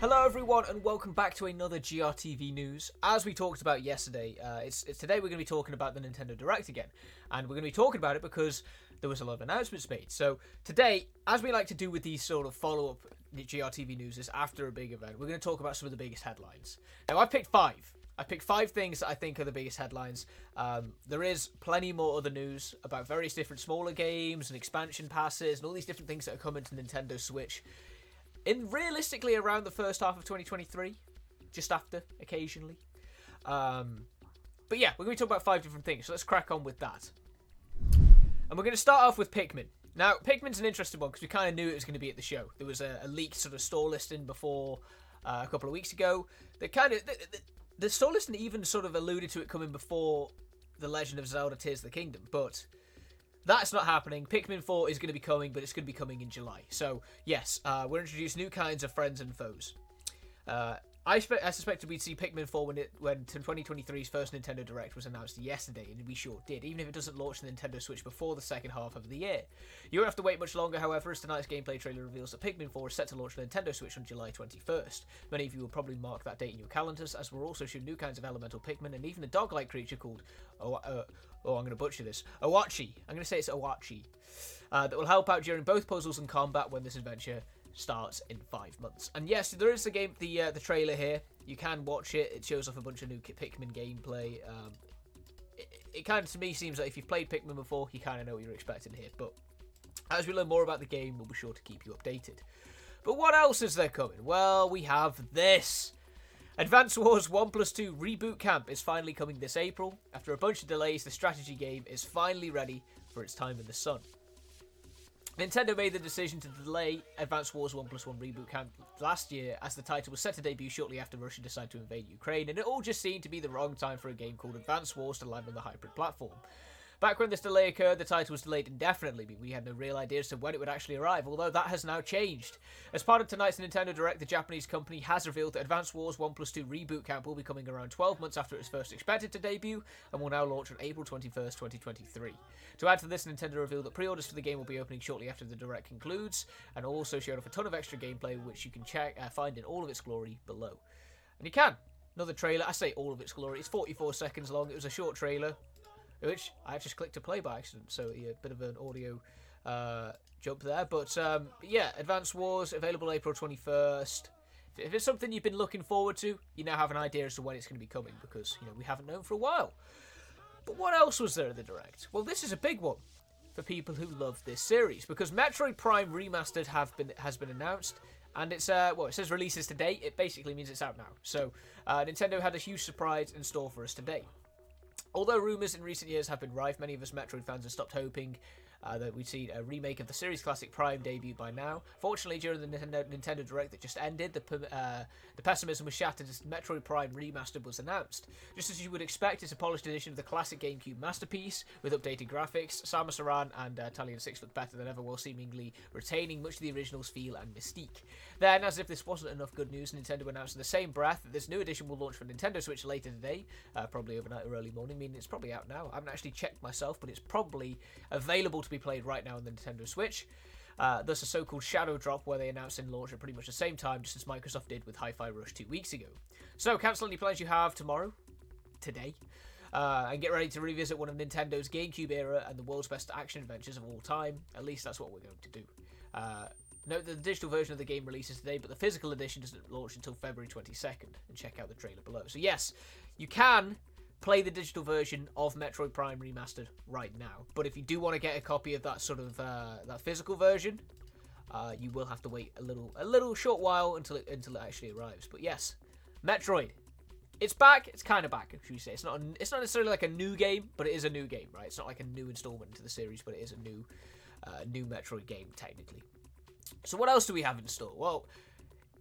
Hello, everyone, and welcome back to another GRTV news. As we talked about yesterday, uh, it's, it's today we're going to be talking about the Nintendo Direct again, and we're going to be talking about it because there was a lot of announcements made. So today, as we like to do with these sort of follow-up GRTV news, is after a big event, we're going to talk about some of the biggest headlines. Now, I picked five. I picked five things that I think are the biggest headlines. Um, there is plenty more other news about various different smaller games and expansion passes and all these different things that are coming to Nintendo Switch in realistically around the first half of 2023, just after occasionally. Um, but yeah, we're going to talk about five different things, so let's crack on with that. And we're going to start off with Pikmin. Now, Pikmin's an interesting one because we kind of knew it was going to be at the show. There was a, a leaked sort of store listing before uh, a couple of weeks ago. That kind of the, the even sort of alluded to it coming before the Legend of Zelda: Tears of the Kingdom, but that's not happening. Pikmin 4 is going to be coming, but it's going to be coming in July. So, yes, uh, we're introducing new kinds of friends and foes. Uh, I, spe- I suspected we'd see Pikmin 4 when it when 2023's first Nintendo Direct was announced yesterday, and we sure did, even if it doesn't launch the Nintendo Switch before the second half of the year. You won't have to wait much longer, however, as tonight's gameplay trailer reveals that Pikmin 4 is set to launch the Nintendo Switch on July 21st. Many of you will probably mark that date in your calendars, as we're also showing new kinds of elemental Pikmin and even a dog-like creature called oh, uh, oh, I'm going to butcher this, Owachi. I'm going to say it's Owachi. Uh, that will help out during both puzzles and combat when this adventure starts in five months. And yes, there is the game, the uh, the trailer here. You can watch it. It shows off a bunch of new Pikmin gameplay. Um, it, it kind of to me seems like if you've played Pikmin before, you kind of know what you're expecting here. But as we learn more about the game, we'll be sure to keep you updated. But what else is there coming? Well, we have this. Advance Wars 1 plus 2 Reboot Camp is finally coming this April. After a bunch of delays, the strategy game is finally ready for its time in the sun. Nintendo made the decision to delay Advance Wars 1 plus 1 Reboot Camp last year as the title was set to debut shortly after Russia decided to invade Ukraine, and it all just seemed to be the wrong time for a game called Advance Wars to land on the hybrid platform. Back when this delay occurred, the title was delayed indefinitely, we had no real idea as to when it would actually arrive, although that has now changed. As part of tonight's Nintendo Direct, the Japanese company has revealed that Advance Wars 1 Plus 2 Reboot Camp will be coming around 12 months after it was first expected to debut, and will now launch on April 21st, 2023. To add to this, Nintendo revealed that pre-orders for the game will be opening shortly after the Direct concludes, and also showed off a ton of extra gameplay, which you can check uh, find in all of its glory below. And you can. Another trailer. I say all of its glory. It's 44 seconds long. It was a short trailer which I just clicked to play by accident, so a bit of an audio uh, jump there. But um, yeah, Advance Wars available April 21st. If it's something you've been looking forward to, you now have an idea as to when it's going to be coming because you know we haven't known for a while. But what else was there in the direct? Well, this is a big one for people who love this series because Metroid Prime Remastered have been has been announced. And it's uh well it says releases today. It basically means it's out now. So uh, Nintendo had a huge surprise in store for us today. Although rumours in recent years have been rife, many of us Metroid fans have stopped hoping uh, that we'd see a remake of the series classic Prime debut by now. Fortunately, during the Nintendo, Nintendo Direct that just ended, the, uh, the pessimism was shattered as Metroid Prime Remastered was announced. Just as you would expect, it's a polished edition of the classic GameCube masterpiece with updated graphics. Samus Aran and uh, Tallon 6 look better than ever while seemingly retaining much of the original's feel and mystique. Then, as if this wasn't enough good news, Nintendo announced in the same breath that this new edition will launch for Nintendo Switch later today, uh, probably overnight or early morning, meaning it's probably out now. I haven't actually checked myself, but it's probably available to be played right now on the Nintendo Switch. Uh, thus, a so called Shadow Drop, where they announced in launch at pretty much the same time, just as Microsoft did with Hi Fi Rush two weeks ago. So, cancel any plans you have tomorrow, today, uh, and get ready to revisit one of Nintendo's GameCube era and the world's best action adventures of all time. At least that's what we're going to do. Uh, note that the digital version of the game releases today, but the physical edition doesn't launch until February 22nd. And check out the trailer below. So, yes, you can play the digital version of Metroid Prime Remastered right now. But if you do want to get a copy of that sort of uh, that physical version, uh, you will have to wait a little a little short while until it until it actually arrives. But yes, Metroid, it's back. It's kind of back, should we say? It's not a, it's not necessarily like a new game, but it is a new game, right? It's not like a new installment into the series, but it is a new uh, new Metroid game technically. So what else do we have in store? Well,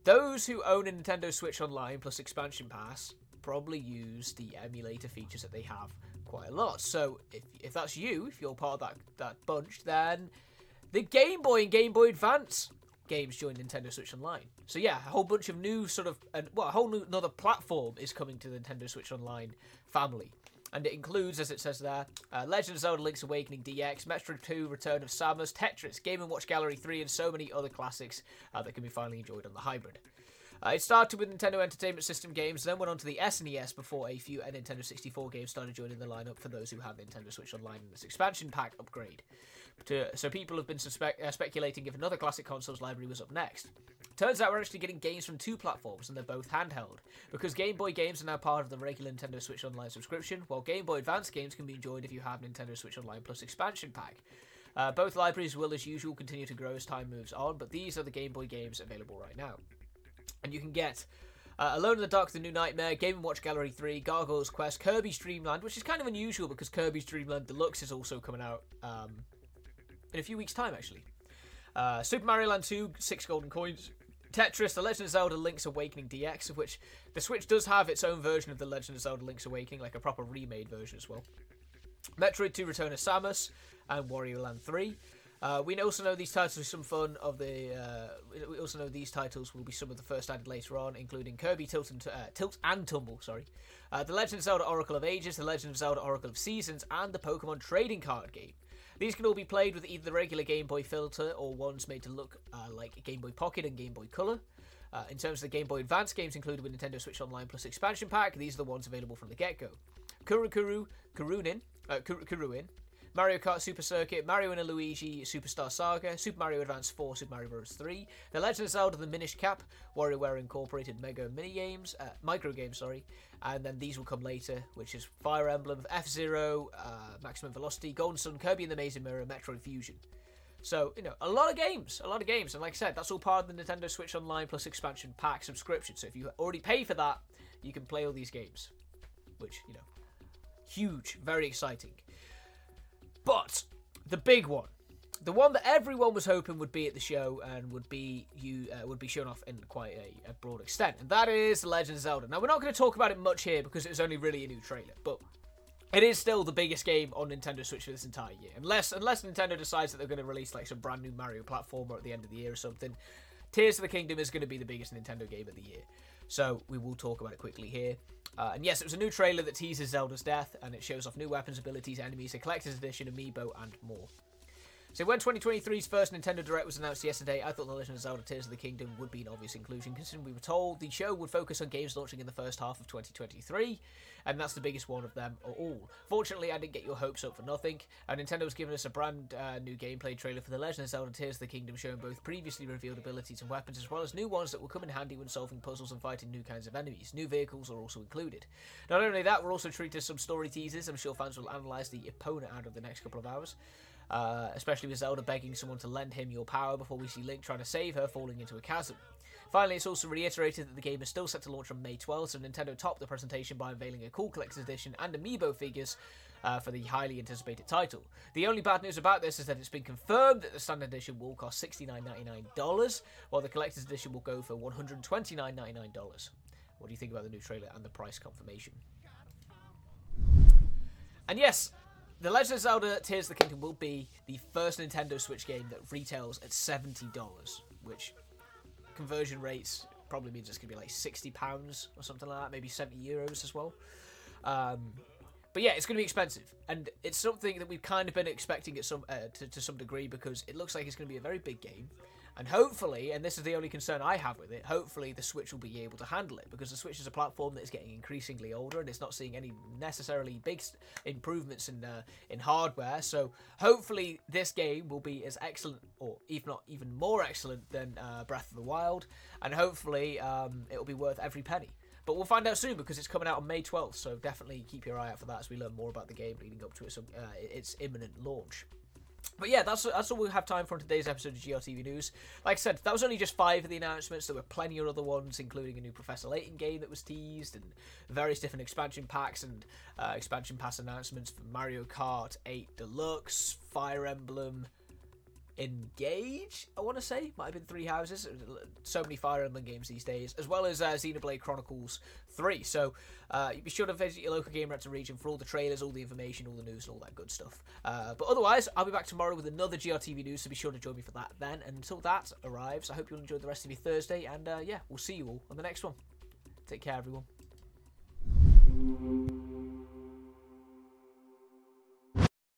those who own a Nintendo Switch Online plus Expansion Pass probably use the emulator features that they have quite a lot. So if, if that's you, if you're part of that, that bunch, then the Game Boy and Game Boy Advance games join Nintendo Switch Online. So yeah, a whole bunch of new sort of, and well, a whole new another platform is coming to the Nintendo Switch Online family. and it includes, as it says there, uh, Legend of Zelda Link's Awakening DX, Metroid 2 Return of Samus, Tetris, Game & Watch Gallery 3, and so many other classics uh, that can be finally enjoyed on the hybrid. Uh, it started with Nintendo Entertainment System games, then went on to the SNES before a few Nintendo 64 games started joining the lineup for those who have Nintendo Switch Online in this expansion pack upgrade. To, so people have been suspect, uh, speculating if another classic consoles library was up next. Turns out we're actually getting games from two platforms, and they're both handheld. Because Game Boy games are now part of the regular Nintendo Switch Online subscription, while Game Boy Advance games can be enjoyed if you have Nintendo Switch Online Plus expansion pack. Uh, both libraries will, as usual, continue to grow as time moves on, but these are the Game Boy games available right now. And you can get uh, Alone in the Dark, The New Nightmare, Game & Watch Gallery 3, Gargoyle's Quest, Kirby's Dream Land, which is kind of unusual because Kirby's Dream Land Deluxe is also coming out um, in a few weeks' time, actually. Uh, Super Mario Land 2, 6 golden coins, Tetris, The Legend of Zelda Link's Awakening DX, of which the Switch does have its own version of The Legend of Zelda Link's Awakening, like a proper remade version as well. Metroid 2 Return of Samus, and Wario Land 3. Uh, we also know these titles are some fun of the. Uh, we also know these titles will be some of the first added later on, including Kirby Tilt and uh, Tilt and Tumble. Sorry, uh, the Legend of Zelda Oracle of Ages, the Legend of Zelda Oracle of Seasons, and the Pokemon Trading Card Game. These can all be played with either the regular Game Boy filter or ones made to look uh, like Game Boy Pocket and Game Boy Color. Uh, in terms of the Game Boy Advance games included with Nintendo Switch Online Plus expansion pack, these are the ones available from the get-go. Kurukuru Kuru, Kurunin, uh, Kuru, Kuruin, Mario Kart Super Circuit, Mario and Luigi Superstar Saga, Super Mario Advance 4, Super Mario Bros. 3, The Legend of Zelda The Minish Cap, WarioWare Incorporated Mega Mini Games, uh, Micro Games, sorry, and then these will come later, which is Fire Emblem, F Zero, uh, Maximum Velocity, Golden Sun, Kirby and the Amazing Mirror, Metroid Fusion. So, you know, a lot of games, a lot of games. And like I said, that's all part of the Nintendo Switch Online Plus expansion pack subscription. So if you already pay for that, you can play all these games. Which, you know, huge, very exciting. But the big one, the one that everyone was hoping would be at the show and would be you uh, would be shown off in quite a, a, broad extent, and that is The Legend of Zelda. Now we're not going to talk about it much here because it's only really a new trailer, but it is still the biggest game on Nintendo Switch for this entire year, unless unless Nintendo decides that they're going to release like some brand new Mario platformer at the end of the year or something. Tears of the Kingdom is going to be the biggest Nintendo game of the year. So we will talk about it quickly here. Uh, and yes, it was a new trailer that teases Zelda's death, and it shows off new weapons, abilities, enemies, a collector's edition, amiibo, and more. So when 2023's first Nintendo Direct was announced yesterday, I thought The Legend of Zelda Tears of the Kingdom would be an obvious inclusion, considering we were told the show would focus on games launching in the first half of 2023, and that's the biggest one of them all. Fortunately, I didn't get your hopes up for nothing, and Nintendo has given us a brand uh, new gameplay trailer for The Legend of Zelda Tears of the Kingdom, showing both previously revealed abilities and weapons, as well as new ones that will come in handy when solving puzzles and fighting new kinds of enemies. New vehicles are also included. Not only that, we're also treated to some story teasers. I'm sure fans will analyse the opponent out of the next couple of hours. Uh, especially with Zelda begging someone to lend him your power before we see Link trying to save her falling into a chasm. Finally, it's also reiterated that the game is still set to launch on May 12th, so Nintendo topped the presentation by unveiling a cool collector's edition and amiibo figures uh, for the highly anticipated title. The only bad news about this is that it's been confirmed that the standard edition will cost $69.99, while the collector's edition will go for $129.99. What do you think about the new trailer and the price confirmation? And yes, the Legend of Zelda Tears of the Kingdom will be the first Nintendo Switch game that retails at $70, which conversion rates probably means it's going to be like £60 or something like that, maybe 70 euros as well. Um, but yeah, it's going to be expensive, and it's something that we've kind of been expecting at some uh, to, to some degree because it looks like it's going to be a very big game. And hopefully, and this is the only concern I have with it, hopefully the Switch will be able to handle it because the Switch is a platform that is getting increasingly older and it's not seeing any necessarily big improvements in uh, in hardware. So hopefully this game will be as excellent, or if not even more excellent than uh, Breath of the Wild, and hopefully um, it will be worth every penny. But we'll find out soon because it's coming out on May 12th, so definitely keep your eye out for that as we learn more about the game leading up to its, uh, its imminent launch. But yeah, that's that's all we have time for in today's episode of GRTV News. Like I said, that was only just five of the announcements. There were plenty of other ones, including a new Professor Layton game that was teased, and various different expansion packs and uh, expansion pass announcements for Mario Kart 8 Deluxe, Fire Emblem, Engage, I want to say. Might have been Three Houses. So many Fire Emblem games these days, as well as uh, Xenoblade Chronicles 3. So uh, be sure to visit your local Game Gamereactor region for all the trailers, all the information, all the news, and all that good stuff. Uh, but otherwise, I'll be back tomorrow with another GRTV news, so be sure to join me for that then. And until that arrives, I hope you'll enjoy the rest of your Thursday, and uh, yeah, we'll see you all on the next one. Take care, everyone.